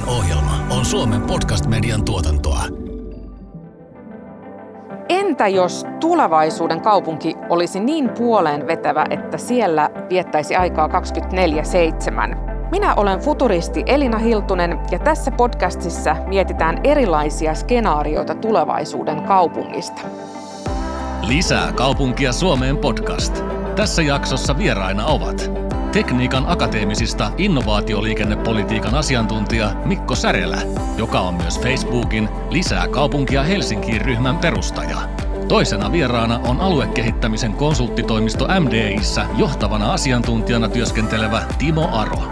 Seuraavakin ohjelma on Suomen podcast-median tuotantoa. Entä jos tulevaisuuden kaupunki olisi niin puoleen vetävä, että siellä viettäisi aikaa 24-7? Minä olen futuristi Elina Hiltunen ja tässä podcastissa mietitään erilaisia skenaarioita tulevaisuuden kaupungista. Lisää kaupunkia Suomeen podcast. Tässä jaksossa vieraina ovat Tekniikan akateemisista innovaatioliikennepolitiikan asiantuntija Mikko Särelä, joka on myös Facebookin Lisää kaupunkia Helsinkiin ryhmän perustaja. Toisena vieraana on aluekehittämisen konsulttitoimisto MDIssä johtavana asiantuntijana työskentelevä Timo Aro.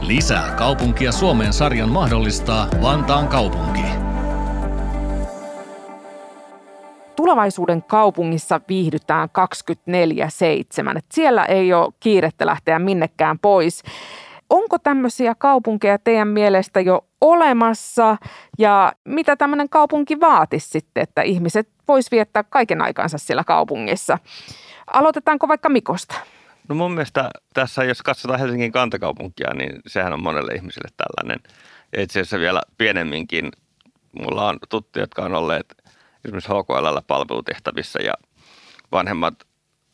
Lisää kaupunkia Suomeen sarjan mahdollistaa Vantaan kaupunki. Tulevaisuuden kaupungissa viihdytään 24-7. Siellä ei ole kiirettä lähteä minnekään pois. Onko tämmöisiä kaupunkeja teidän mielestä jo olemassa ja mitä tämmöinen kaupunki vaatisi sitten, että ihmiset vois viettää kaiken aikansa siellä kaupungissa? Aloitetaanko vaikka Mikosta? No mun mielestä tässä, jos katsotaan Helsingin kantakaupunkia, niin sehän on monelle ihmiselle tällainen. itse asiassa vielä pienemminkin. Mulla on tuttuja, jotka on olleet esimerkiksi HKL palvelutehtävissä ja vanhemmat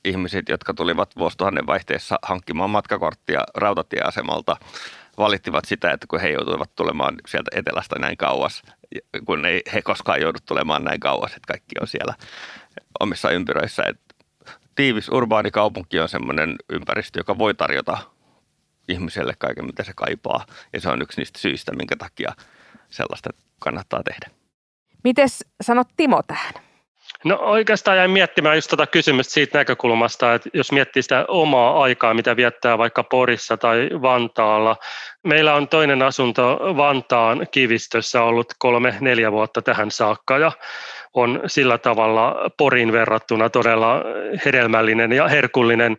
ihmiset, jotka tulivat vuosituhannen vaihteessa hankkimaan matkakorttia rautatieasemalta, valittivat sitä, että kun he joutuivat tulemaan sieltä etelästä näin kauas, kun ei he koskaan joudu tulemaan näin kauas, että kaikki on siellä omissa ympyröissä. Että tiivis urbaani kaupunki on sellainen ympäristö, joka voi tarjota ihmiselle kaiken, mitä se kaipaa. Ja se on yksi niistä syistä, minkä takia sellaista kannattaa tehdä. Mites sanot Timo tähän? No oikeastaan jäin miettimään just tuota kysymystä siitä näkökulmasta, että jos miettii sitä omaa aikaa, mitä viettää vaikka Porissa tai Vantaalla. Meillä on toinen asunto Vantaan kivistössä ollut kolme, neljä vuotta tähän saakka ja on sillä tavalla Porin verrattuna todella hedelmällinen ja herkullinen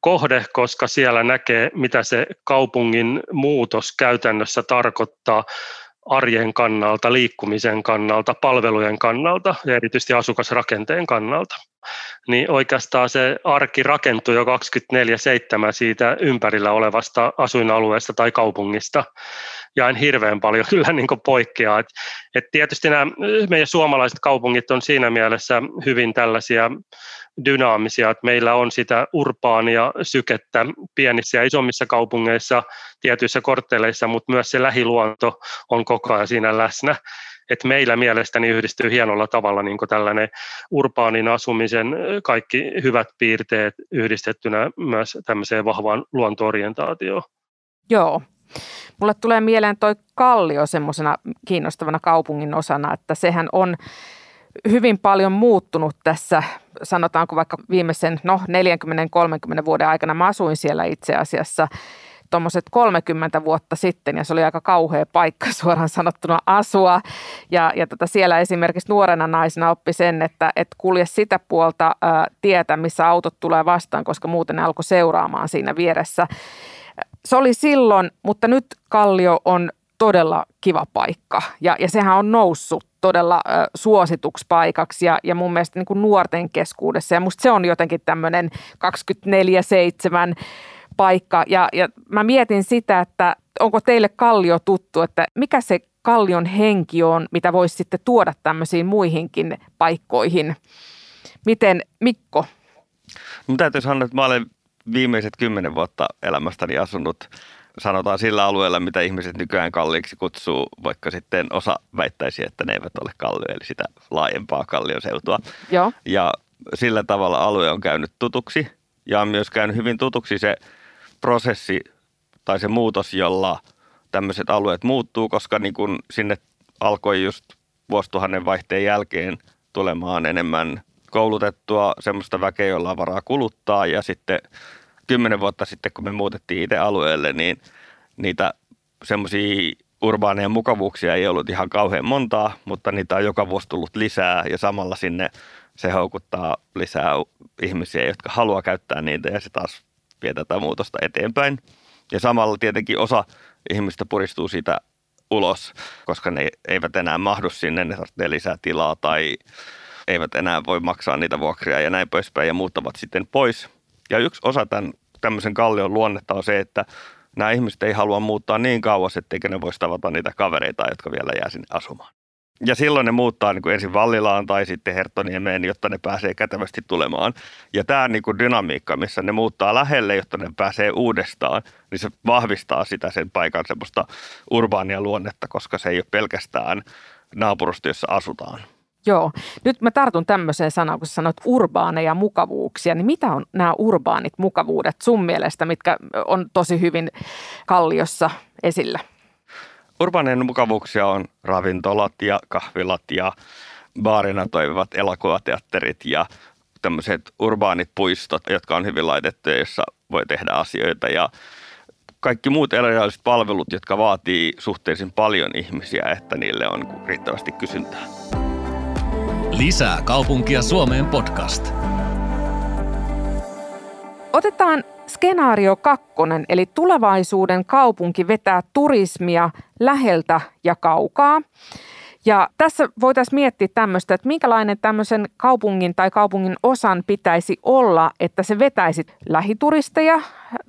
kohde, koska siellä näkee, mitä se kaupungin muutos käytännössä tarkoittaa arjen kannalta, liikkumisen kannalta, palvelujen kannalta ja erityisesti asukasrakenteen kannalta. Niin oikeastaan se arki rakentuu jo 24-7 siitä ympärillä olevasta asuinalueesta tai kaupungista ja en hirveän paljon kyllä niin poikkeaa. Et, et tietysti nämä meidän suomalaiset kaupungit on siinä mielessä hyvin tällaisia dynaamisia, että meillä on sitä urbaania sykettä pienissä ja isommissa kaupungeissa, tietyissä kortteleissa, mutta myös se lähiluonto on koko ajan siinä läsnä. Et meillä mielestäni yhdistyy hienolla tavalla niin tällainen urbaanin asumisen kaikki hyvät piirteet yhdistettynä myös tämmöiseen vahvaan luontoorientaatioon. Joo. Mulle tulee mieleen toi Kallio semmoisena kiinnostavana kaupungin osana, että sehän on hyvin paljon muuttunut tässä, sanotaanko vaikka viimeisen no 40-30 vuoden aikana. Mä asuin siellä itse asiassa tuommoiset 30 vuotta sitten ja se oli aika kauhea paikka suoraan sanottuna asua. Ja, ja tota siellä esimerkiksi nuorena naisena oppi sen, että et kulje sitä puolta ää, tietä, missä autot tulee vastaan, koska muuten ne alkoi seuraamaan siinä vieressä. Se oli silloin, mutta nyt Kallio on todella kiva paikka ja, ja sehän on noussut todella äh, suosituksi paikaksi ja, ja mun mielestä niin kuin nuorten keskuudessa. Ja musta se on jotenkin tämmöinen 24-7 paikka. Ja, ja mä mietin sitä, että onko teille Kallio tuttu, että mikä se Kallion henki on, mitä voisi sitten tuoda tämmöisiin muihinkin paikkoihin. Miten Mikko? Mun täytyy sanoa, että mä olen viimeiset kymmenen vuotta elämästäni asunut sanotaan sillä alueella, mitä ihmiset nykyään kalliiksi kutsuu, vaikka sitten osa väittäisi, että ne eivät ole kallio, eli sitä laajempaa kallioseutua. Joo. Ja sillä tavalla alue on käynyt tutuksi ja on myös käynyt hyvin tutuksi se prosessi tai se muutos, jolla tämmöiset alueet muuttuu, koska niin kun sinne alkoi just vuosituhannen vaihteen jälkeen tulemaan enemmän koulutettua semmoista väkeä, jolla on varaa kuluttaa. Ja sitten kymmenen vuotta sitten, kun me muutettiin itse alueelle, niin niitä semmoisia urbaaneja mukavuuksia ei ollut ihan kauhean montaa, mutta niitä on joka vuosi tullut lisää. Ja samalla sinne se houkuttaa lisää ihmisiä, jotka haluaa käyttää niitä. Ja se taas vie tätä muutosta eteenpäin. Ja samalla tietenkin osa ihmistä puristuu siitä ulos, koska ne eivät enää mahdu sinne, ne tarvitsee lisää tilaa tai eivät enää voi maksaa niitä vuokria ja näin poispäin ja muuttavat sitten pois. Ja yksi osa tämän tämmöisen kallion luonnetta on se, että nämä ihmiset ei halua muuttaa niin kauas, etteikö ne voisi tavata niitä kavereita, jotka vielä jää sinne asumaan. Ja silloin ne muuttaa niin kuin ensin Vallilaan tai sitten Herttoniemeen, jotta ne pääsee kätevästi tulemaan. Ja tämä niin kuin dynamiikka, missä ne muuttaa lähelle, jotta ne pääsee uudestaan, niin se vahvistaa sitä sen paikan semmoista urbaania luonnetta, koska se ei ole pelkästään naapurusta, jossa asutaan. Joo. Nyt mä tartun tämmöiseen sanaan, kun sanoit urbaaneja mukavuuksia. Niin mitä on nämä urbaanit mukavuudet sun mielestä, mitkä on tosi hyvin kalliossa esillä? Urbaanien mukavuuksia on ravintolat ja kahvilat ja baarina toimivat elokuvateatterit ja tämmöiset urbaanit puistot, jotka on hyvin laitettuja, joissa voi tehdä asioita ja kaikki muut erilaiset palvelut, jotka vaatii suhteellisen paljon ihmisiä, että niille on riittävästi kysyntää. Lisää kaupunkia Suomeen podcast. Otetaan skenaario kakkonen, eli tulevaisuuden kaupunki vetää turismia läheltä ja kaukaa. Ja tässä voitaisiin miettiä tämmöistä, että minkälainen tämmöisen kaupungin tai kaupungin osan pitäisi olla, että se vetäisi lähituristeja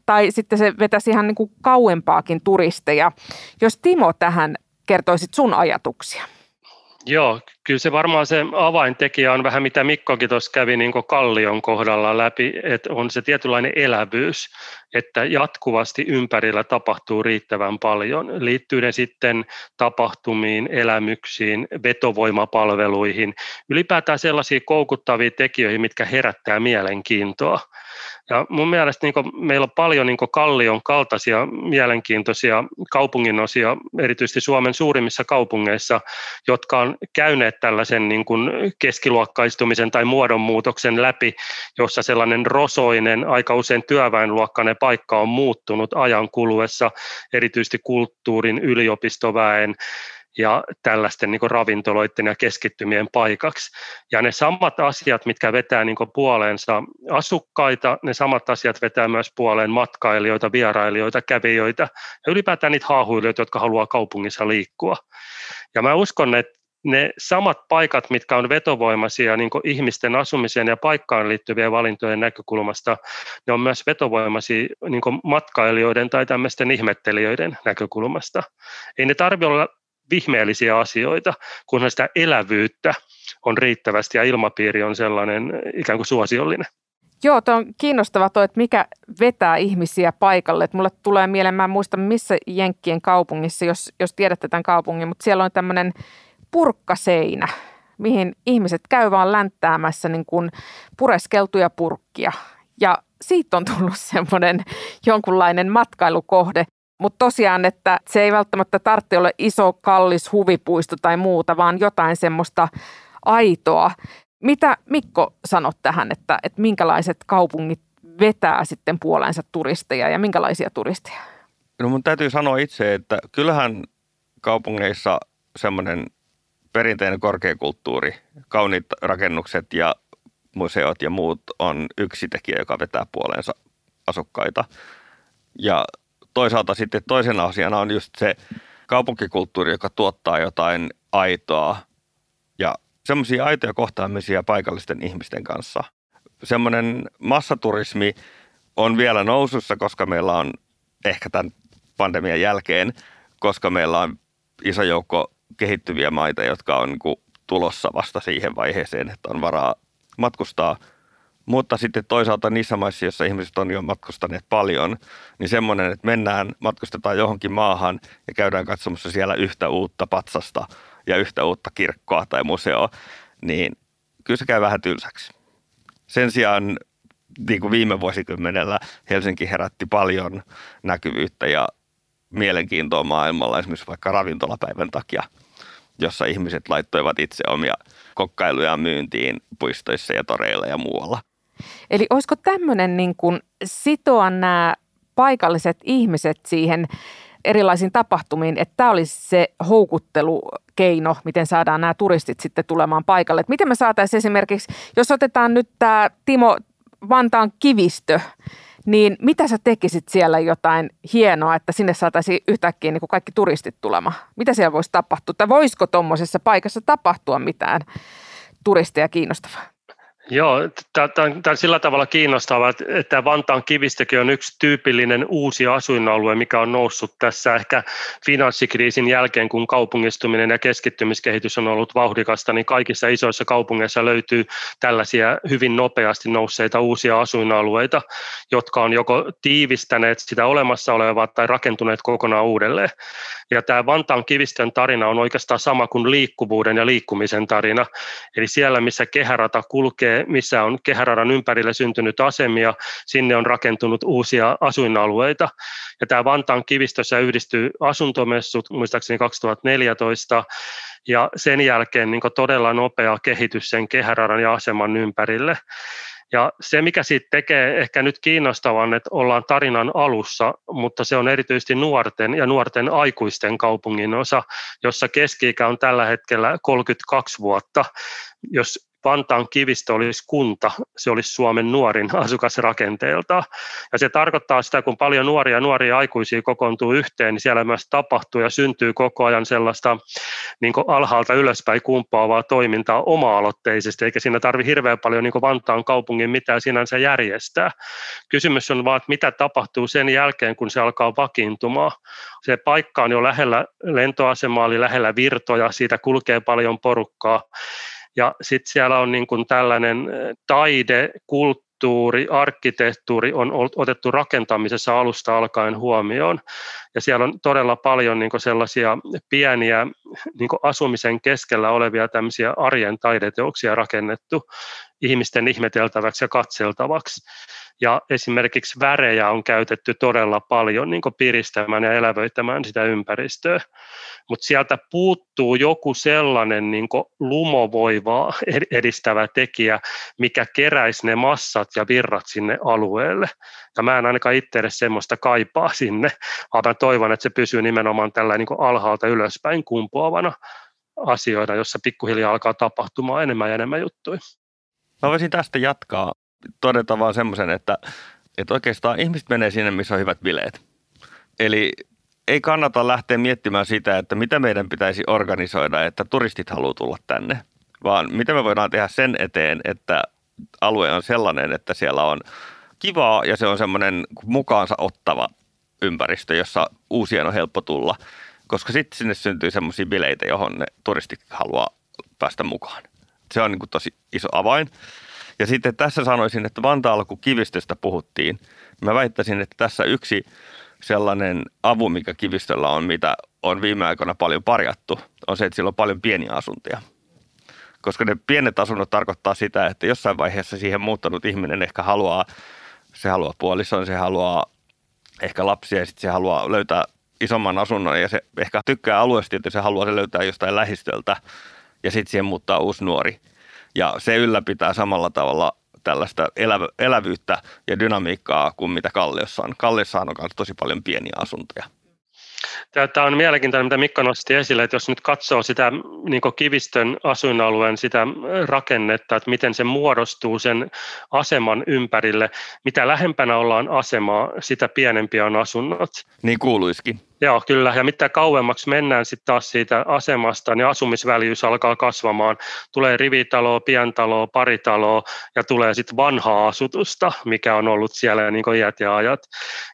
tai sitten se vetäisi ihan niin kuin kauempaakin turisteja. Jos Timo tähän kertoisit sun ajatuksia. Joo, kyllä se varmaan se avaintekijä on vähän mitä Mikkokin tuossa kävi niin Kallion kohdalla läpi, että on se tietynlainen elävyys, että jatkuvasti ympärillä tapahtuu riittävän paljon. Liittyy ne sitten tapahtumiin, elämyksiin, vetovoimapalveluihin, ylipäätään sellaisiin koukuttaviin tekijöihin, mitkä herättää mielenkiintoa. Ja mun mielestä niin meillä on paljon niin Kallion kaltaisia mielenkiintoisia kaupunginosia, erityisesti Suomen suurimmissa kaupungeissa, jotka on käyneet tällaisen niin kuin keskiluokkaistumisen tai muodonmuutoksen läpi, jossa sellainen rosoinen, aika usein työväenluokkainen paikka on muuttunut ajan kuluessa, erityisesti kulttuurin, yliopistoväen, ja tällaisten niin ravintoloiden ja keskittymien paikaksi. Ja ne samat asiat, mitkä vetää niin puoleensa asukkaita, ne samat asiat vetää myös puoleen matkailijoita, vierailijoita, kävijöitä ja ylipäätään niitä haahuilijoita, jotka haluaa kaupungissa liikkua. Ja mä uskon, että ne samat paikat, mitkä on vetovoimaisia niin ihmisten asumiseen ja paikkaan liittyvien valintojen näkökulmasta, ne on myös vetovoimaisia niin matkailijoiden tai tämmöisten ihmettelijöiden näkökulmasta. Ei ne tarvitse olla vihmeellisiä asioita, kunhan sitä elävyyttä on riittävästi ja ilmapiiri on sellainen ikään kuin suosiollinen. Joo, tuo on kiinnostava tuo, että mikä vetää ihmisiä paikalle. Että mulle tulee mieleen, mä en muista missä Jenkkien kaupungissa, jos, jos tiedätte tämän kaupungin, mutta siellä on tämmöinen purkkaseinä, mihin ihmiset käy vaan länttäämässä niin kuin pureskeltuja purkkia. Ja siitä on tullut semmoinen jonkunlainen matkailukohde. Mutta tosiaan, että se ei välttämättä tarvitse olla iso, kallis huvipuisto tai muuta, vaan jotain semmoista aitoa. Mitä Mikko sanot tähän, että, että minkälaiset kaupungit vetää sitten puoleensa turisteja ja minkälaisia turisteja? No mun täytyy sanoa itse, että kyllähän kaupungeissa semmoinen perinteinen korkeakulttuuri, kauniit rakennukset ja museot ja muut on yksi tekijä, joka vetää puoleensa asukkaita. Ja toisaalta sitten toisena asiana on just se kaupunkikulttuuri, joka tuottaa jotain aitoa ja semmoisia aitoja kohtaamisia paikallisten ihmisten kanssa. Semmoinen massaturismi on vielä nousussa, koska meillä on ehkä tämän pandemian jälkeen, koska meillä on iso joukko kehittyviä maita, jotka on niin tulossa vasta siihen vaiheeseen, että on varaa matkustaa. Mutta sitten toisaalta niissä maissa, joissa ihmiset on jo matkustaneet paljon, niin semmoinen, että mennään, matkustetaan johonkin maahan ja käydään katsomassa siellä yhtä uutta patsasta ja yhtä uutta kirkkoa tai museoa, niin kyllä se käy vähän tylsäksi. Sen sijaan niin kuin viime vuosikymmenellä Helsinki herätti paljon näkyvyyttä ja mielenkiintoa maailmalla esimerkiksi vaikka ravintolapäivän takia, jossa ihmiset laittoivat itse omia kokkailujaan myyntiin puistoissa ja toreilla ja muualla. Eli olisiko tämmöinen niin kuin sitoa nämä paikalliset ihmiset siihen erilaisiin tapahtumiin, että tämä olisi se houkuttelukeino, miten saadaan nämä turistit sitten tulemaan paikalle. Että miten me saataisiin esimerkiksi, jos otetaan nyt tämä Timo Vantaan kivistö, niin mitä sä tekisit siellä jotain hienoa, että sinne saataisiin yhtäkkiä niin kuin kaikki turistit tulemaan? Mitä siellä voisi tapahtua? Tai voisiko tuommoisessa paikassa tapahtua mitään turistia kiinnostavaa? Joo, tämä on sillä tavalla kiinnostavaa, että Vantaan kivistökin on yksi tyypillinen uusi asuinalue, mikä on noussut tässä ehkä finanssikriisin jälkeen, kun kaupungistuminen ja keskittymiskehitys on ollut vauhdikasta, niin kaikissa isoissa kaupungeissa löytyy tällaisia hyvin nopeasti nousseita uusia asuinalueita, jotka on joko tiivistäneet sitä olemassa olevaa tai rakentuneet kokonaan uudelleen. Ja tämä Vantaan kivistön tarina on oikeastaan sama kuin liikkuvuuden ja liikkumisen tarina. Eli siellä, missä kehärata kulkee, missä on kehäradan ympärille syntynyt asemia, sinne on rakentunut uusia asuinalueita. Ja tämä Vantaan kivistössä yhdistyy asuntomessut, muistaakseni 2014, ja sen jälkeen niin todella nopea kehitys sen kehäradan ja aseman ympärille. Ja se, mikä siitä tekee ehkä nyt kiinnostavan, että ollaan tarinan alussa, mutta se on erityisesti nuorten ja nuorten aikuisten kaupungin osa, jossa keski on tällä hetkellä 32 vuotta. Jos Vantaan kivistö olisi kunta, se olisi Suomen nuorin asukasrakenteelta. Ja se tarkoittaa sitä, kun paljon nuoria nuoria aikuisia kokoontuu yhteen, niin siellä myös tapahtuu ja syntyy koko ajan sellaista niin alhaalta ylöspäin kumppaavaa toimintaa oma-aloitteisesti, eikä siinä tarvi hirveän paljon niin Vantaan kaupungin mitään sinänsä järjestää. Kysymys on vaan, että mitä tapahtuu sen jälkeen, kun se alkaa vakiintumaan. Se paikka on jo lähellä lentoasemaa, eli lähellä virtoja, siitä kulkee paljon porukkaa ja sitten siellä on niin kuin tällainen taide, kulttuuri, arkkitehtuuri on otettu rakentamisessa alusta alkaen huomioon. Ja siellä on todella paljon niin sellaisia pieniä niin asumisen keskellä olevia tämmöisiä arjen taideteoksia rakennettu ihmisten ihmeteltäväksi ja katseltavaksi. Ja esimerkiksi värejä on käytetty todella paljon niin piristämään ja elävöittämään sitä ympäristöä. Mutta sieltä puuttuu joku sellainen niin lumovoivaa edistävä tekijä, mikä keräisi ne massat ja virrat sinne alueelle. Ja mä en ainakaan itse edes semmoista kaipaa sinne, vaan mä toivon, että se pysyy nimenomaan tällä niin alhaalta ylöspäin kumpuavana asioita, jossa pikkuhiljaa alkaa tapahtumaan enemmän ja enemmän juttuja. Mä voisin tästä jatkaa todeta vaan semmoisen, että, että oikeastaan ihmiset menee sinne, missä on hyvät bileet. Eli ei kannata lähteä miettimään sitä, että mitä meidän pitäisi organisoida, että turistit haluaa tulla tänne, vaan mitä me voidaan tehdä sen eteen, että alue on sellainen, että siellä on kivaa ja se on semmoinen mukaansa ottava ympäristö, jossa uusien on helppo tulla, koska sitten sinne syntyy semmoisia bileitä, johon ne turistit haluaa päästä mukaan. Se on niin tosi iso avain. Ja sitten tässä sanoisin, että Vantaalla kun kivistöstä puhuttiin, mä väittäisin, että tässä yksi sellainen avu, mikä kivistöllä on, mitä on viime aikoina paljon parjattu, on se, että sillä on paljon pieniä asuntoja. Koska ne pienet asunnot tarkoittaa sitä, että jossain vaiheessa siihen muuttanut ihminen ehkä haluaa, se haluaa puolison, se haluaa ehkä lapsia ja sitten se haluaa löytää isomman asunnon ja se ehkä tykkää alueesta, että se haluaa se löytää jostain lähistöltä ja sitten siihen muuttaa uusi nuori – ja se ylläpitää samalla tavalla tällaista elävä, elävyyttä ja kuin mitä Kalliossa on. Kalliossa on myös tosi paljon pieniä asuntoja. Tämä on mielenkiintoinen, mitä Mikko nosti esille, että jos nyt katsoo sitä niin kivistön asuinalueen sitä rakennetta, että miten se muodostuu sen aseman ympärille, mitä lähempänä ollaan asemaa, sitä pienempiä on asunnot. Niin kuuluisikin. Joo, kyllä. Ja mitä kauemmaksi mennään sitten taas siitä asemasta, niin asumisväljyys alkaa kasvamaan. Tulee rivitaloa, pientaloa, paritaloa ja tulee sitten vanhaa asutusta, mikä on ollut siellä niin iät ja ajat.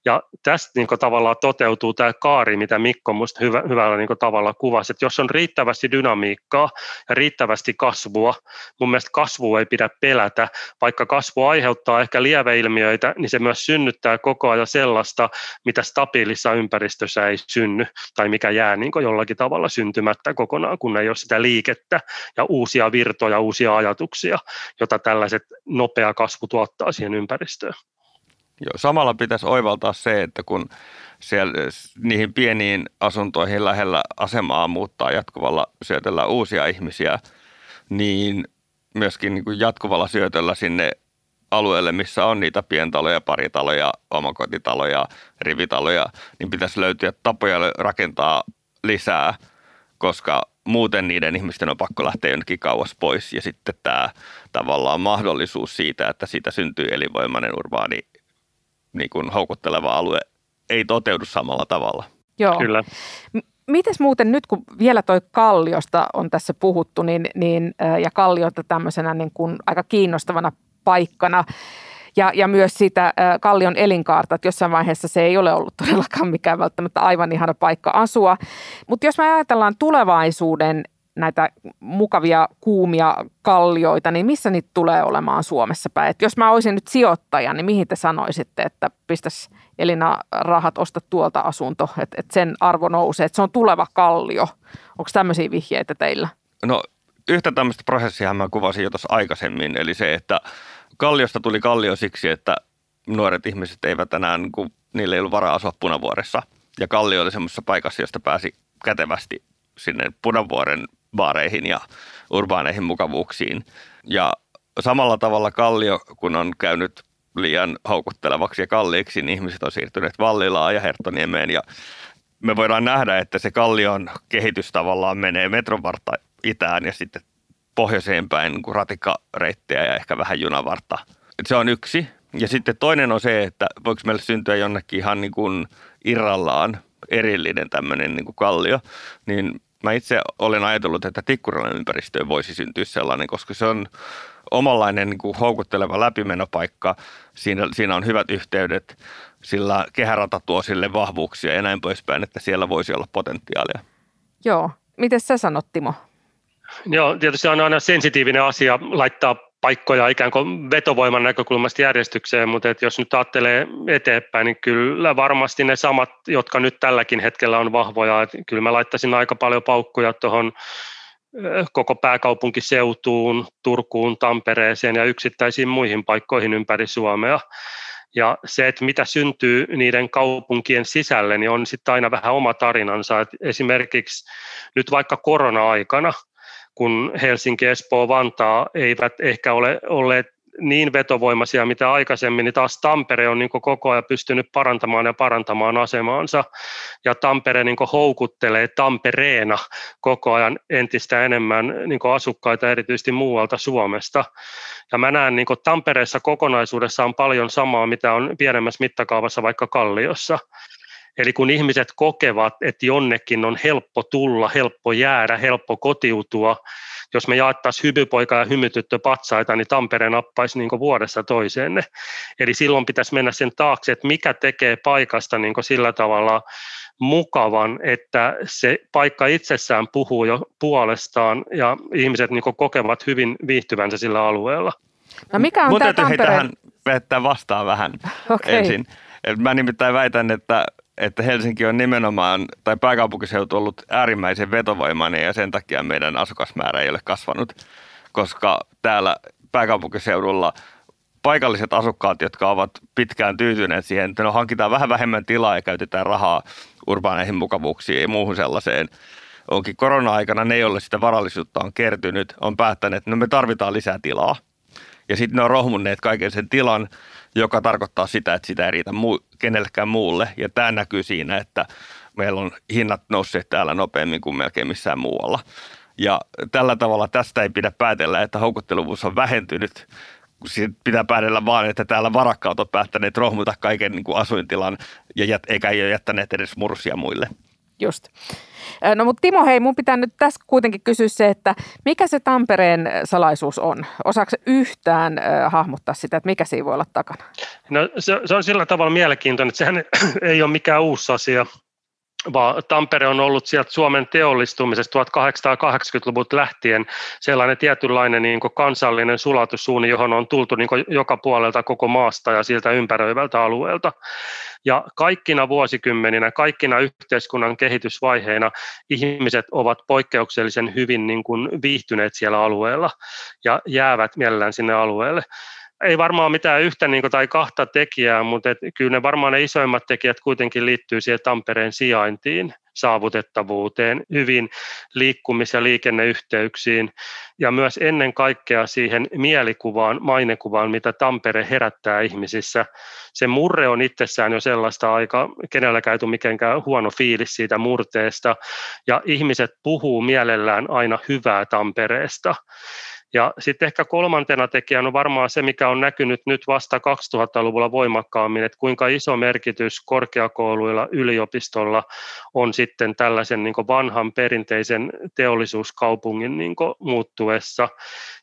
Ja tästä niin tavallaan toteutuu tämä kaari, mitä Mikko minusta hyvä, hyvällä niin tavalla kuvasi, että jos on riittävästi dynamiikkaa ja riittävästi kasvua, mun mielestä kasvu ei pidä pelätä, vaikka kasvu aiheuttaa ehkä lieveilmiöitä, niin se myös synnyttää koko ajan sellaista, mitä stabiilissa ympäristössä ei synny tai mikä jää niin jollakin tavalla syntymättä kokonaan, kun ei ole sitä liikettä ja uusia virtoja, uusia ajatuksia, jota tällaiset nopea kasvu tuottaa siihen ympäristöön. Joo, samalla pitäisi oivaltaa se, että kun siellä niihin pieniin asuntoihin lähellä asemaa muuttaa jatkuvalla syötöllä uusia ihmisiä, niin myöskin niin kuin jatkuvalla syötöllä sinne alueelle, missä on niitä pientaloja, paritaloja, omakotitaloja, rivitaloja, niin pitäisi löytyä tapoja rakentaa lisää, koska muuten niiden ihmisten on pakko lähteä jonnekin kauas pois. Ja sitten tämä tavallaan mahdollisuus siitä, että siitä syntyy elinvoimainen urbaani niin kuin houkutteleva alue, ei toteudu samalla tavalla. Joo. Kyllä. mites muuten nyt, kun vielä toi Kalliosta on tässä puhuttu, niin, niin, ja Kalliota tämmöisenä niin kuin aika kiinnostavana paikkana, ja, ja myös sitä Kallion elinkaarta, että jossain vaiheessa se ei ole ollut todellakaan mikään välttämättä aivan ihana paikka asua. Mutta jos me ajatellaan tulevaisuuden näitä mukavia kuumia kallioita, niin missä niitä tulee olemaan Suomessa päin? Et jos mä olisin nyt sijoittaja, niin mihin te sanoisitte, että pistäisi Elina rahat, osta tuolta asunto, että et sen arvo nousee, että se on tuleva kallio. Onko tämmöisiä vihjeitä teillä? No yhtä tämmöistä prosessia mä kuvasin jo tuossa aikaisemmin, eli se, että kalliosta tuli kallio siksi, että nuoret ihmiset eivät enää, niinku, niille ei ollut varaa asua punavuoressa. Ja kallio oli semmoisessa paikassa, josta pääsi kätevästi sinne punavuoren baareihin ja urbaaneihin mukavuuksiin. Ja samalla tavalla Kallio, kun on käynyt liian houkuttelevaksi ja kalliiksi, niin ihmiset on siirtyneet Vallilaan ja Herttoniemeen ja me voidaan nähdä, että se Kallion kehitys tavallaan menee metrovarta itään ja sitten pohjoiseen päin niin ratikkareittejä ja ehkä vähän junavarta. Se on yksi. Ja sitten toinen on se, että voiko meille syntyä jonnekin ihan niin kuin irrallaan erillinen tämmöinen niin kuin kallio, niin mä itse olen ajatellut, että Tikkurilan ympäristöön voisi syntyä sellainen, koska se on omanlainen niin kuin houkutteleva läpimenopaikka. Siinä, siinä on hyvät yhteydet, sillä kehärata tuo sille vahvuuksia ja näin poispäin, että siellä voisi olla potentiaalia. Joo. Miten sä sanot, Timo? Joo, tietysti on aina sensitiivinen asia laittaa paikkoja ikään kuin vetovoiman näkökulmasta järjestykseen, mutta että jos nyt ajattelee eteenpäin, niin kyllä varmasti ne samat, jotka nyt tälläkin hetkellä on vahvoja, että kyllä mä laittaisin aika paljon paukkuja tuohon koko pääkaupunkiseutuun, Turkuun, Tampereeseen ja yksittäisiin muihin paikkoihin ympäri Suomea. Ja se, että mitä syntyy niiden kaupunkien sisälle, niin on sitten aina vähän oma tarinansa. Et esimerkiksi nyt vaikka korona-aikana – kun Helsinki, Espoo, Vantaa eivät ehkä ole olleet niin vetovoimaisia mitä aikaisemmin, niin taas Tampere on niin koko ajan pystynyt parantamaan ja parantamaan asemaansa. Ja Tampere niin houkuttelee Tampereena koko ajan entistä enemmän niin asukkaita erityisesti muualta Suomesta. Ja mä näen niin Tampereessa kokonaisuudessa on paljon samaa, mitä on pienemmässä mittakaavassa vaikka Kalliossa. Eli kun ihmiset kokevat, että jonnekin on helppo tulla, helppo jäädä, helppo kotiutua, jos me jaettaisiin hymypoika ja hymytyttö patsaita, niin Tampere nappaisi niin vuodessa toiseenne. Eli silloin pitäisi mennä sen taakse, että mikä tekee paikasta niin sillä tavalla mukavan, että se paikka itsessään puhuu jo puolestaan ja ihmiset niin kokevat hyvin viihtyvänsä sillä alueella. No mikä on tämä Tampereen... tähän vastaan vähän okay. ensin. Mä nimittäin väitän, että että Helsinki on nimenomaan, tai pääkaupunkiseutu ollut äärimmäisen vetovoimainen ja sen takia meidän asukasmäärä ei ole kasvanut, koska täällä pääkaupunkiseudulla paikalliset asukkaat, jotka ovat pitkään tyytyneet siihen, että no hankitaan vähän vähemmän tilaa ja käytetään rahaa urbaaneihin mukavuuksiin ja muuhun sellaiseen, onkin korona-aikana ne, joille sitä varallisuutta on kertynyt, on päättäneet, että no me tarvitaan lisää tilaa. Ja sitten ne on rohmunneet kaiken sen tilan, joka tarkoittaa sitä, että sitä ei riitä muu, kenellekään muulle. Ja tämä näkyy siinä, että meillä on hinnat nousseet täällä nopeammin kuin melkein missään muualla. Ja tällä tavalla tästä ei pidä päätellä, että houkuttelevuus on vähentynyt, siitä pitää päätellä vaan, että täällä varakkaat on päättäneet rohmuta kaiken niin kuin asuintilan ja jät, eikä ole jättäneet edes mursia muille. Just. No mutta Timo, hei, mun pitää nyt tässä kuitenkin kysyä se, että mikä se Tampereen salaisuus on? Osaako yhtään äh, hahmottaa sitä, että mikä siinä voi olla takana? No se, se on sillä tavalla mielenkiintoinen, että sehän ei ole mikään uusi asia vaan Tampere on ollut sieltä Suomen teollistumisesta 1880-luvulta lähtien sellainen tietynlainen niin kansallinen sulatussuuni, johon on tultu niin joka puolelta koko maasta ja siltä ympäröivältä alueelta. Ja kaikkina vuosikymmeninä, kaikkina yhteiskunnan kehitysvaiheina ihmiset ovat poikkeuksellisen hyvin niin kuin viihtyneet siellä alueella ja jäävät mielellään sinne alueelle ei varmaan mitään yhtä niin kuin, tai kahta tekijää, mutta et, kyllä ne varmaan ne isoimmat tekijät kuitenkin liittyy siihen Tampereen sijaintiin, saavutettavuuteen, hyvin liikkumis- ja liikenneyhteyksiin ja myös ennen kaikkea siihen mielikuvaan, mainekuvaan, mitä Tampere herättää ihmisissä. Se murre on itsessään jo sellaista aika, kenelläkään ei tule huono fiilis siitä murteesta ja ihmiset puhuu mielellään aina hyvää Tampereesta. Ja sitten ehkä kolmantena tekijänä on varmaan se, mikä on näkynyt nyt vasta 2000-luvulla voimakkaammin, että kuinka iso merkitys korkeakouluilla, yliopistolla on sitten tällaisen niin vanhan perinteisen teollisuuskaupungin niin muuttuessa.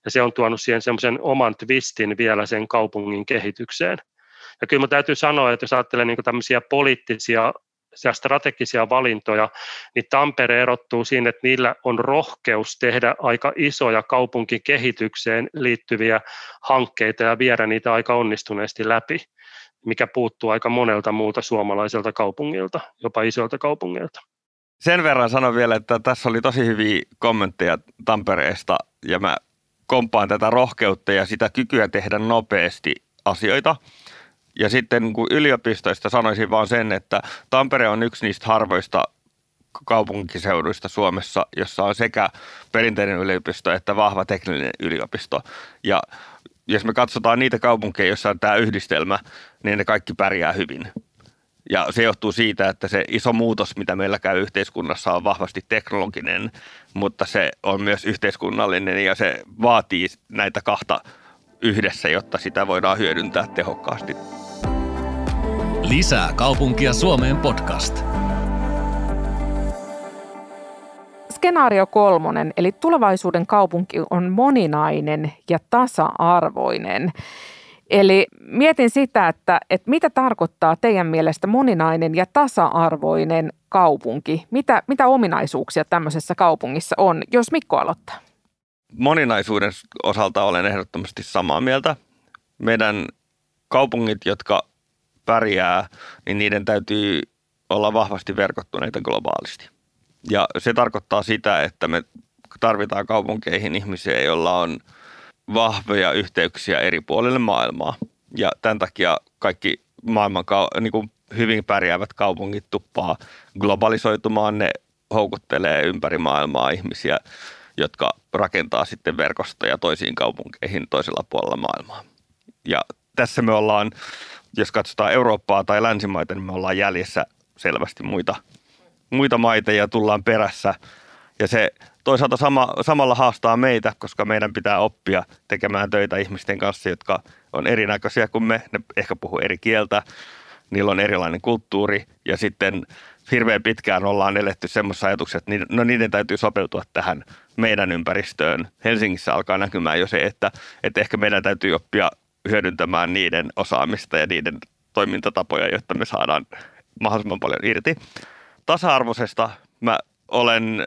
Ja se on tuonut siihen semmoisen oman twistin vielä sen kaupungin kehitykseen. Ja kyllä minun täytyy sanoa, että jos ajattelee niin tämmöisiä poliittisia strategisia valintoja, niin Tampere erottuu siinä, että niillä on rohkeus tehdä aika isoja kaupunkikehitykseen liittyviä hankkeita ja viedä niitä aika onnistuneesti läpi, mikä puuttuu aika monelta muuta suomalaiselta kaupungilta, jopa isoilta kaupungilta. Sen verran sanon vielä, että tässä oli tosi hyviä kommentteja Tampereesta ja mä kompaan tätä rohkeutta ja sitä kykyä tehdä nopeasti asioita. Ja sitten kun yliopistoista sanoisin vaan sen, että Tampere on yksi niistä harvoista kaupunkiseuduista Suomessa, jossa on sekä perinteinen yliopisto että vahva tekninen yliopisto. Ja jos me katsotaan niitä kaupunkeja, joissa on tämä yhdistelmä, niin ne kaikki pärjää hyvin. Ja se johtuu siitä, että se iso muutos, mitä meillä käy yhteiskunnassa, on vahvasti teknologinen, mutta se on myös yhteiskunnallinen ja se vaatii näitä kahta yhdessä, jotta sitä voidaan hyödyntää tehokkaasti. Lisää kaupunkia Suomeen podcast. Skenaario kolmonen, eli tulevaisuuden kaupunki on moninainen ja tasa-arvoinen. Eli mietin sitä, että, että mitä tarkoittaa teidän mielestä moninainen ja tasa-arvoinen kaupunki? Mitä, mitä ominaisuuksia tämmöisessä kaupungissa on, jos Mikko aloittaa? Moninaisuuden osalta olen ehdottomasti samaa mieltä. Meidän kaupungit, jotka pärjää, niin niiden täytyy olla vahvasti verkottuneita globaalisti. Ja se tarkoittaa sitä, että me tarvitaan kaupunkeihin ihmisiä, joilla on vahvoja yhteyksiä eri puolille maailmaa. Ja tämän takia kaikki maailman niin kuin hyvin pärjäävät kaupungit tuppaa globalisoitumaan. Ne houkuttelee ympäri maailmaa ihmisiä, jotka rakentaa sitten verkostoja toisiin kaupunkeihin toisella puolella maailmaa. Ja tässä me ollaan jos katsotaan Eurooppaa tai länsimaita, niin me ollaan jäljessä selvästi muita, muita maita ja tullaan perässä. Ja se toisaalta sama, samalla haastaa meitä, koska meidän pitää oppia tekemään töitä ihmisten kanssa, jotka on erinäköisiä kuin me. Ne ehkä puhuu eri kieltä, niillä on erilainen kulttuuri ja sitten hirveän pitkään ollaan eletty semmoisessa ajatuksessa, että no niiden täytyy sopeutua tähän meidän ympäristöön. Helsingissä alkaa näkymään jo se, että, että ehkä meidän täytyy oppia hyödyntämään niiden osaamista ja niiden toimintatapoja, jotta me saadaan mahdollisimman paljon irti. Tasa-arvoisesta mä olen,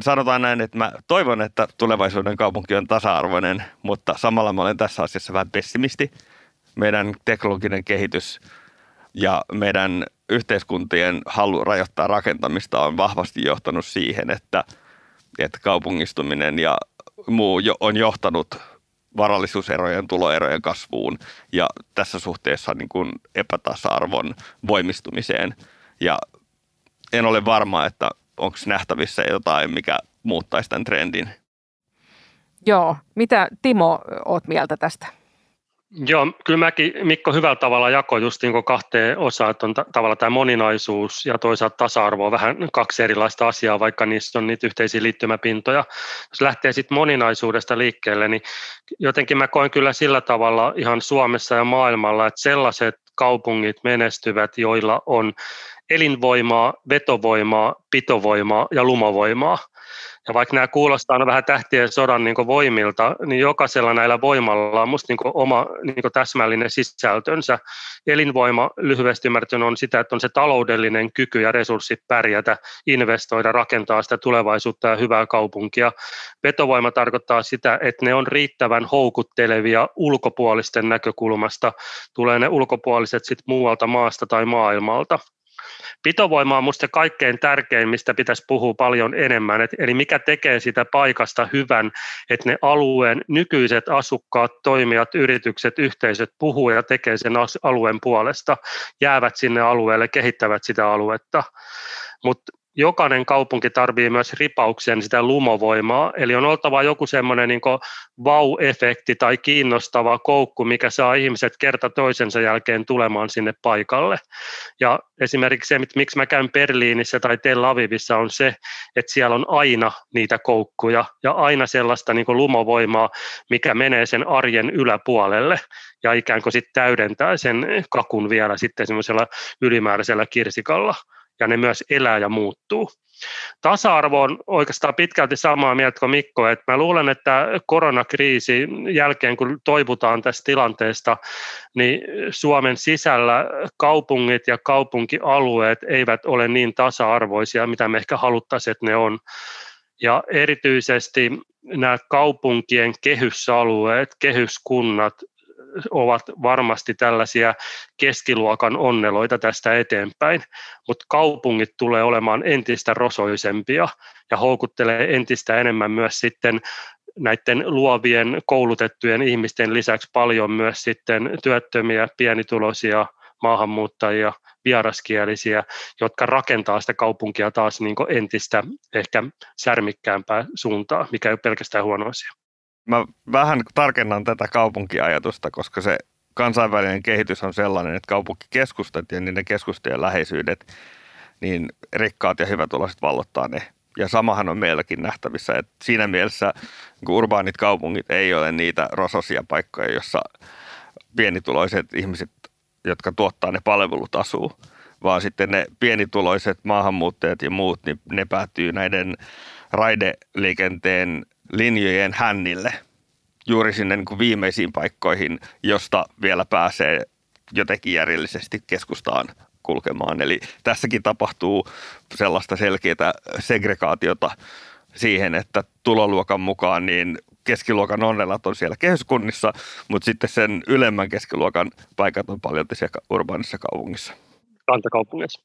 sanotaan näin, että mä toivon, että tulevaisuuden kaupunki on tasa-arvoinen, mutta samalla mä olen tässä asiassa vähän pessimisti. Meidän teknologinen kehitys ja meidän yhteiskuntien halu rajoittaa rakentamista on vahvasti johtanut siihen, että, että kaupungistuminen ja muu on johtanut varallisuuserojen, tuloerojen kasvuun ja tässä suhteessa niin kuin epätasa-arvon voimistumiseen. Ja en ole varma, että onko nähtävissä jotain, mikä muuttaisi tämän trendin. Joo. Mitä Timo, oot mieltä tästä? Joo, kyllä mäkin Mikko hyvällä tavalla jakoi just niin kahteen osaan, että on ta- tavallaan tämä moninaisuus ja toisaalta tasa-arvo on vähän kaksi erilaista asiaa, vaikka niissä on niitä yhteisiä liittymäpintoja. Jos lähtee sitten moninaisuudesta liikkeelle, niin jotenkin mä koen kyllä sillä tavalla ihan Suomessa ja maailmalla, että sellaiset kaupungit menestyvät, joilla on elinvoimaa, vetovoimaa, pitovoimaa ja lumavoimaa. Ja vaikka nämä kuulostaa vähän tähtien sodan niin voimilta, niin jokaisella näillä voimalla on musta niin oma niin täsmällinen sisältönsä. Elinvoima lyhyesti ymmärretyn on sitä, että on se taloudellinen kyky ja resurssit pärjätä, investoida, rakentaa sitä tulevaisuutta ja hyvää kaupunkia. Vetovoima tarkoittaa sitä, että ne on riittävän houkuttelevia ulkopuolisten näkökulmasta. Tulee ne ulkopuoliset sitten muualta maasta tai maailmalta. Pitovoima on minusta se kaikkein tärkein, mistä pitäisi puhua paljon enemmän, Et, eli mikä tekee sitä paikasta hyvän, että ne alueen nykyiset asukkaat, toimijat, yritykset, yhteisöt puhuu ja tekee sen alueen puolesta, jäävät sinne alueelle, kehittävät sitä aluetta. Mutta jokainen kaupunki tarvitsee myös ripauksen sitä lumovoimaa, eli on oltava joku semmoinen niin vau-efekti tai kiinnostava koukku, mikä saa ihmiset kerta toisensa jälkeen tulemaan sinne paikalle. Ja esimerkiksi se, miksi mä käyn Berliinissä tai Tel Avivissa on se, että siellä on aina niitä koukkuja ja aina sellaista niin lumovoimaa, mikä menee sen arjen yläpuolelle ja ikään kuin sitten täydentää sen kakun vielä sitten semmoisella ylimääräisellä kirsikalla ja ne myös elää ja muuttuu. Tasa-arvo on oikeastaan pitkälti samaa mieltä kuin Mikko, että mä luulen, että koronakriisi jälkeen, kun toivutaan tästä tilanteesta, niin Suomen sisällä kaupungit ja kaupunkialueet eivät ole niin tasa-arvoisia, mitä me ehkä haluttaisiin, että ne on. Ja erityisesti nämä kaupunkien kehysalueet, kehyskunnat ovat varmasti tällaisia keskiluokan onneloita tästä eteenpäin, mutta kaupungit tulee olemaan entistä rosoisempia ja houkuttelee entistä enemmän myös sitten näiden luovien koulutettujen ihmisten lisäksi paljon myös sitten työttömiä, pienituloisia, maahanmuuttajia, vieraskielisiä, jotka rakentaa sitä kaupunkia taas niin entistä ehkä särmikkäämpää suuntaa, mikä ei ole pelkästään huono asia mä vähän tarkennan tätä kaupunkiajatusta, koska se kansainvälinen kehitys on sellainen, että kaupunkikeskustat ja niiden keskustojen läheisyydet, niin rikkaat ja hyvätuloiset vallottaa ne. Ja samahan on meilläkin nähtävissä, että siinä mielessä niin urbaanit kaupungit ei ole niitä rososia paikkoja, jossa pienituloiset ihmiset, jotka tuottaa ne palvelut, asuu, vaan sitten ne pienituloiset maahanmuuttajat ja muut, niin ne päätyy näiden raideliikenteen linjojen hännille juuri sinne niin kuin viimeisiin paikkoihin, josta vielä pääsee jotenkin järjellisesti keskustaan kulkemaan. Eli tässäkin tapahtuu sellaista selkeää segregaatiota siihen, että tuloluokan mukaan niin keskiluokan onnellat on siellä kehyskunnissa, mutta sitten sen ylemmän keskiluokan paikat on paljon siellä urbaanissa kaupungissa kantakaupungeissa.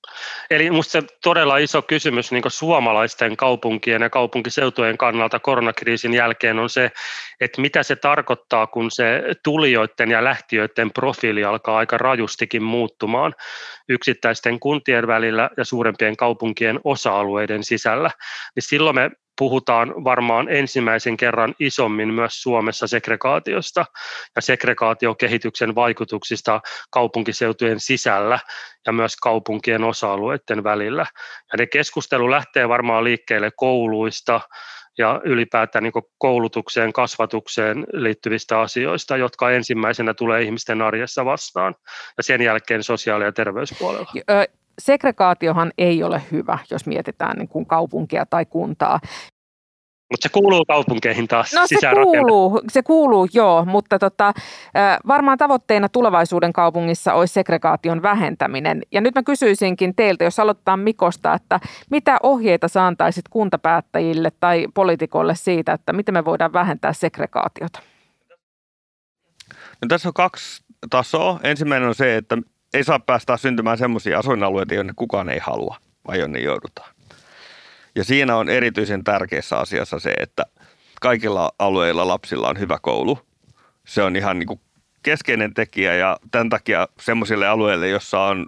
Eli minusta se todella iso kysymys niin suomalaisten kaupunkien ja kaupunkiseutujen kannalta koronakriisin jälkeen on se, että mitä se tarkoittaa, kun se tulijoiden ja lähtiöiden profiili alkaa aika rajustikin muuttumaan yksittäisten kuntien välillä ja suurempien kaupunkien osa-alueiden sisällä. Niin silloin me puhutaan varmaan ensimmäisen kerran isommin myös Suomessa segregaatiosta ja segregaatiokehityksen vaikutuksista kaupunkiseutujen sisällä ja myös kaupunkien osa-alueiden välillä. Ja ne keskustelu lähtee varmaan liikkeelle kouluista ja ylipäätään niin koulutukseen, kasvatukseen liittyvistä asioista, jotka ensimmäisenä tulee ihmisten arjessa vastaan ja sen jälkeen sosiaali- ja terveyspuolella segregaatiohan ei ole hyvä, jos mietitään niin kuin kaupunkia tai kuntaa. Mutta se kuuluu kaupunkeihin taas No se kuuluu, se kuuluu joo, mutta tota, varmaan tavoitteena tulevaisuuden kaupungissa olisi segregaation vähentäminen. Ja nyt mä kysyisinkin teiltä, jos aloittaa Mikosta, että mitä ohjeita sä antaisit kuntapäättäjille tai poliitikoille siitä, että miten me voidaan vähentää segregaatiota? No tässä on kaksi tasoa. Ensimmäinen on se, että ei saa päästä syntymään sellaisia asuinalueita, jonne kukaan ei halua, vai jonne joudutaan. Ja siinä on erityisen tärkeässä asiassa se, että kaikilla alueilla lapsilla on hyvä koulu. Se on ihan niin kuin keskeinen tekijä ja tämän takia semmoisille alueille, jossa on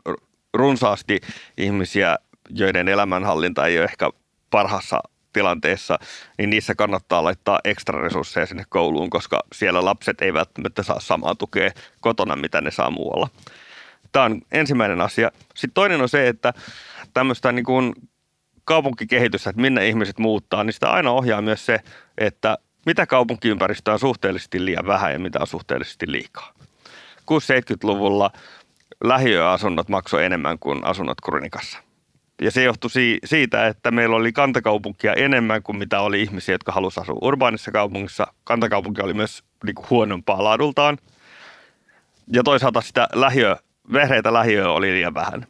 runsaasti ihmisiä, joiden elämänhallinta ei ole ehkä parhaassa tilanteessa, niin niissä kannattaa laittaa ekstra resursseja sinne kouluun, koska siellä lapset ei välttämättä saa samaa tukea kotona, mitä ne saa muualla. Tämä on ensimmäinen asia. Sitten toinen on se, että tämmöistä niin kuin kaupunkikehitystä, että minne ihmiset muuttaa, niin sitä aina ohjaa myös se, että mitä kaupunkiympäristöä on suhteellisesti liian vähän ja mitä on suhteellisesti liikaa. 60-70-luvulla lähiöasunnot maksoi enemmän kuin asunnot Krunikassa. Ja se johtui siitä, että meillä oli kantakaupunkia enemmän kuin mitä oli ihmisiä, jotka halusivat asua urbaanissa kaupungissa. Kantakaupunki oli myös niin kuin huonompaa laadultaan. Ja toisaalta sitä lähiö, vehreitä lähiöä oli liian vähän.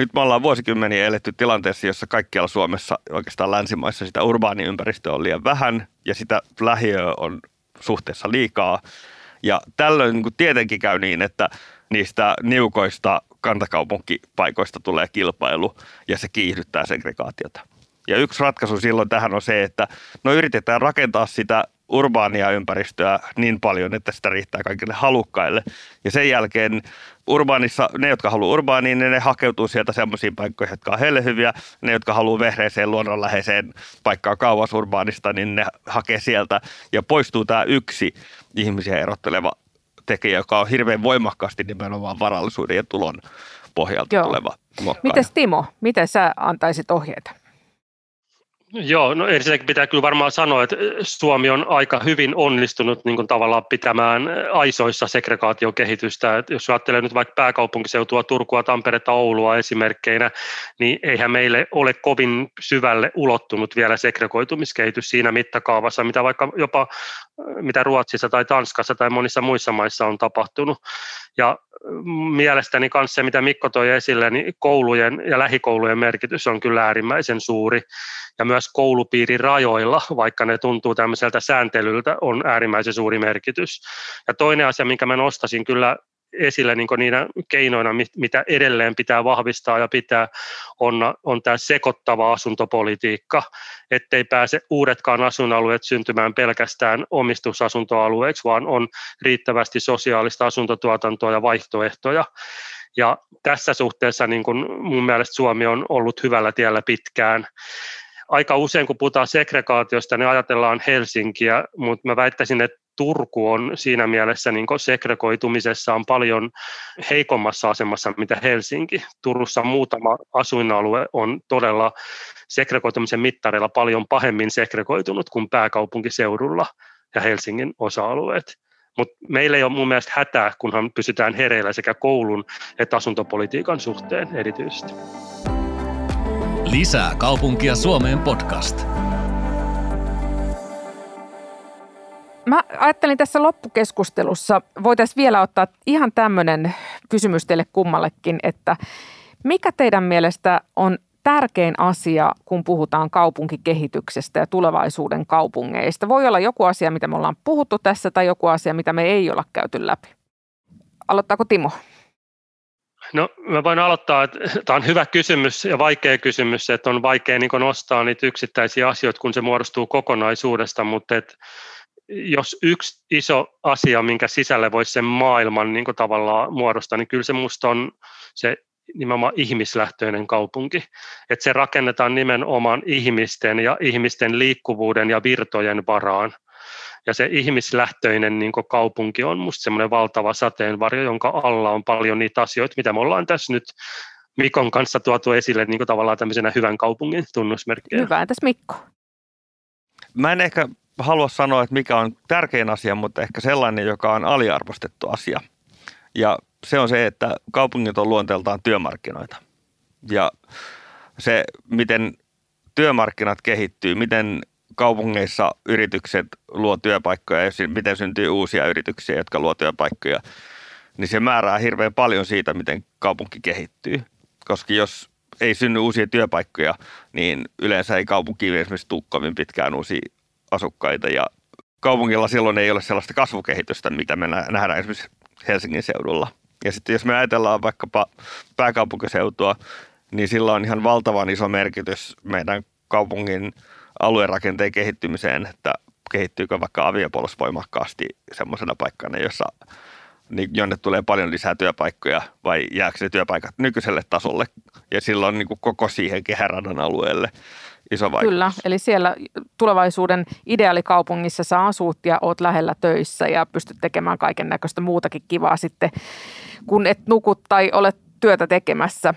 Nyt me ollaan vuosikymmeniä eletty tilanteessa, jossa kaikkialla Suomessa, oikeastaan länsimaissa, sitä urbaaniympäristöä on liian vähän ja sitä lähiöä on suhteessa liikaa. Ja tällöin niin tietenkin käy niin, että niistä niukoista kantakaupunkipaikoista tulee kilpailu ja se kiihdyttää segregaatiota. Ja yksi ratkaisu silloin tähän on se, että no yritetään rakentaa sitä urbaania ympäristöä niin paljon, että sitä riittää kaikille halukkaille. Ja sen jälkeen urbaanissa, ne jotka haluaa urbaaniin, niin ne hakeutuu sieltä semmoisiin paikkoihin, jotka on heille hyviä. Ne, jotka haluaa vehreeseen luonnonläheiseen paikkaan kauas urbaanista, niin ne hakee sieltä. Ja poistuu tämä yksi ihmisiä erotteleva tekijä, joka on hirveän voimakkaasti nimenomaan varallisuuden ja tulon pohjalta Joo. tuleva Miten Timo, miten sä antaisit ohjeita? Joo, no ensinnäkin pitää kyllä varmaan sanoa, että Suomi on aika hyvin onnistunut niin kuin tavallaan pitämään aisoissa segregaatiokehitystä. Että jos ajattelee nyt vaikka pääkaupunkiseutua, Turkua, Tamperetta, Oulua esimerkkeinä, niin eihän meille ole kovin syvälle ulottunut vielä segregoitumiskehitys siinä mittakaavassa, mitä vaikka jopa mitä Ruotsissa tai Tanskassa tai monissa muissa maissa on tapahtunut. Ja mielestäni kanssa se, mitä Mikko toi esille, niin koulujen ja lähikoulujen merkitys on kyllä äärimmäisen suuri. Ja myös koulupiirin rajoilla, vaikka ne tuntuu tämmöiseltä sääntelyltä, on äärimmäisen suuri merkitys. Ja toinen asia, minkä mä nostasin kyllä esille niin niinä keinoina, mitä edelleen pitää vahvistaa ja pitää, on, on tämä sekoittava asuntopolitiikka, ettei pääse uudetkaan asuinalueet syntymään pelkästään omistusasuntoalueeksi, vaan on riittävästi sosiaalista asuntotuotantoa ja vaihtoehtoja. Ja tässä suhteessa niin kun mun mielestä Suomi on ollut hyvällä tiellä pitkään aika usein, kun puhutaan segregaatiosta, niin ajatellaan Helsinkiä, mutta mä väittäisin, että Turku on siinä mielessä niin segregoitumisessa on paljon heikommassa asemassa mitä Helsinki. Turussa muutama asuinalue on todella segregoitumisen mittareilla paljon pahemmin segregoitunut kuin pääkaupunkiseudulla ja Helsingin osa-alueet. Mutta meillä ei ole mun mielestä hätää, kunhan pysytään hereillä sekä koulun että asuntopolitiikan suhteen erityisesti. Lisää kaupunkia Suomeen podcast. Mä ajattelin tässä loppukeskustelussa, voitaisiin vielä ottaa ihan tämmöinen kysymys teille kummallekin, että mikä teidän mielestä on tärkein asia, kun puhutaan kaupunkikehityksestä ja tulevaisuuden kaupungeista? Voi olla joku asia, mitä me ollaan puhuttu tässä, tai joku asia, mitä me ei olla käyty läpi. Aloittaako Timo? No mä voin aloittaa, että tämä on hyvä kysymys ja vaikea kysymys, että on vaikea niin nostaa niitä yksittäisiä asioita, kun se muodostuu kokonaisuudesta, mutta että jos yksi iso asia, minkä sisälle voisi sen maailman niin tavallaan muodostaa, niin kyllä se musta on se nimenomaan ihmislähtöinen kaupunki. Että se rakennetaan nimenomaan ihmisten ja ihmisten liikkuvuuden ja virtojen varaan. Ja se ihmislähtöinen niin kaupunki on musta semmoinen valtava sateenvarjo, jonka alla on paljon niitä asioita, mitä me ollaan tässä nyt Mikon kanssa tuotu esille niin tavallaan tämmöisenä hyvän kaupungin tunnusmerkkejä. Hyvä, entäs Mikko? Mä en ehkä halua sanoa, että mikä on tärkein asia, mutta ehkä sellainen, joka on aliarvostettu asia. Ja se on se, että kaupungit on luonteeltaan työmarkkinoita. Ja se, miten työmarkkinat kehittyy, miten kaupungeissa yritykset luo työpaikkoja ja miten syntyy uusia yrityksiä, jotka luo työpaikkoja, niin se määrää hirveän paljon siitä, miten kaupunki kehittyy. Koska jos ei synny uusia työpaikkoja, niin yleensä ei kaupunki esimerkiksi tule kovin pitkään uusia asukkaita ja kaupungilla silloin ei ole sellaista kasvukehitystä, mitä me nähdään esimerkiksi Helsingin seudulla. Ja sitten jos me ajatellaan vaikkapa pääkaupunkiseutua, niin sillä on ihan valtavan iso merkitys meidän kaupungin aluerakenteen kehittymiseen, että kehittyykö vaikka aviopuolos voimakkaasti semmoisena paikkana, jossa niin jonne tulee paljon lisää työpaikkoja vai jääkö ne työpaikat nykyiselle tasolle ja silloin niin kuin koko siihen kehäradan alueelle iso vaikutus. Kyllä, eli siellä tulevaisuuden ideaalikaupungissa sä asut ja oot lähellä töissä ja pystyt tekemään kaiken näköistä muutakin kivaa sitten, kun et nuku tai olet työtä tekemässä.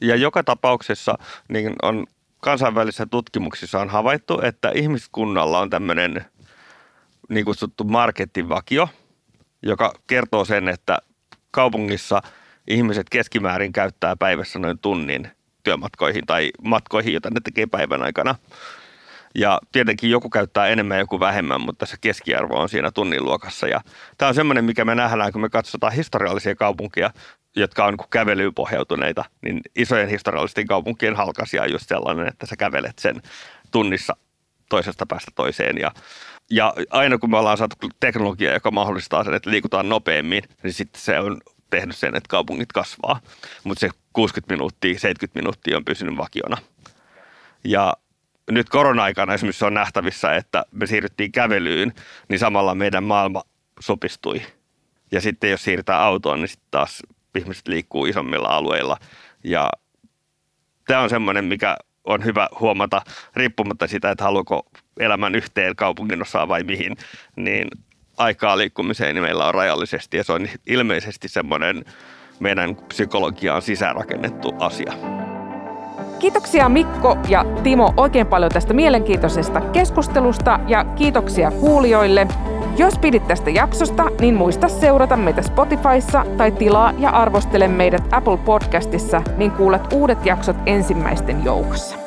Ja joka tapauksessa niin on kansainvälisissä tutkimuksissa on havaittu, että ihmiskunnalla on tämmöinen niin kutsuttu markettivakio, joka kertoo sen, että kaupungissa ihmiset keskimäärin käyttää päivässä noin tunnin – työmatkoihin tai matkoihin, joita ne tekee päivän aikana. Ja tietenkin joku käyttää enemmän, joku vähemmän, mutta se keskiarvo on siinä tunnin luokassa. Ja tämä on semmoinen, mikä me nähdään, kun me katsotaan historiallisia kaupunkia, jotka on kävelyyn pohjautuneita, niin isojen historiallisten kaupunkien halkasia on just sellainen, että sä kävelet sen tunnissa toisesta päästä toiseen. Ja, ja aina kun me ollaan saatu teknologia, joka mahdollistaa sen, että liikutaan nopeammin, niin sitten se on tehnyt sen, että kaupungit kasvaa. Mutta se 60 minuuttia, 70 minuuttia on pysynyt vakiona. Ja nyt korona-aikana esimerkiksi on nähtävissä, että me siirryttiin kävelyyn, niin samalla meidän maailma sopistui. Ja sitten jos siirrytään autoon, niin sitten taas ihmiset liikkuu isommilla alueilla. Ja tämä on semmoinen, mikä on hyvä huomata, riippumatta sitä, että haluaako elämän yhteen kaupungin osaan vai mihin, niin aikaa liikkumiseen niin meillä on rajallisesti ja se on ilmeisesti semmoinen meidän psykologiaan sisäänrakennettu asia. Kiitoksia Mikko ja Timo oikein paljon tästä mielenkiintoisesta keskustelusta ja kiitoksia kuulijoille. Jos pidit tästä jaksosta, niin muista seurata meitä Spotifyssa tai tilaa ja arvostele meidät Apple Podcastissa, niin kuulet uudet jaksot ensimmäisten joukossa.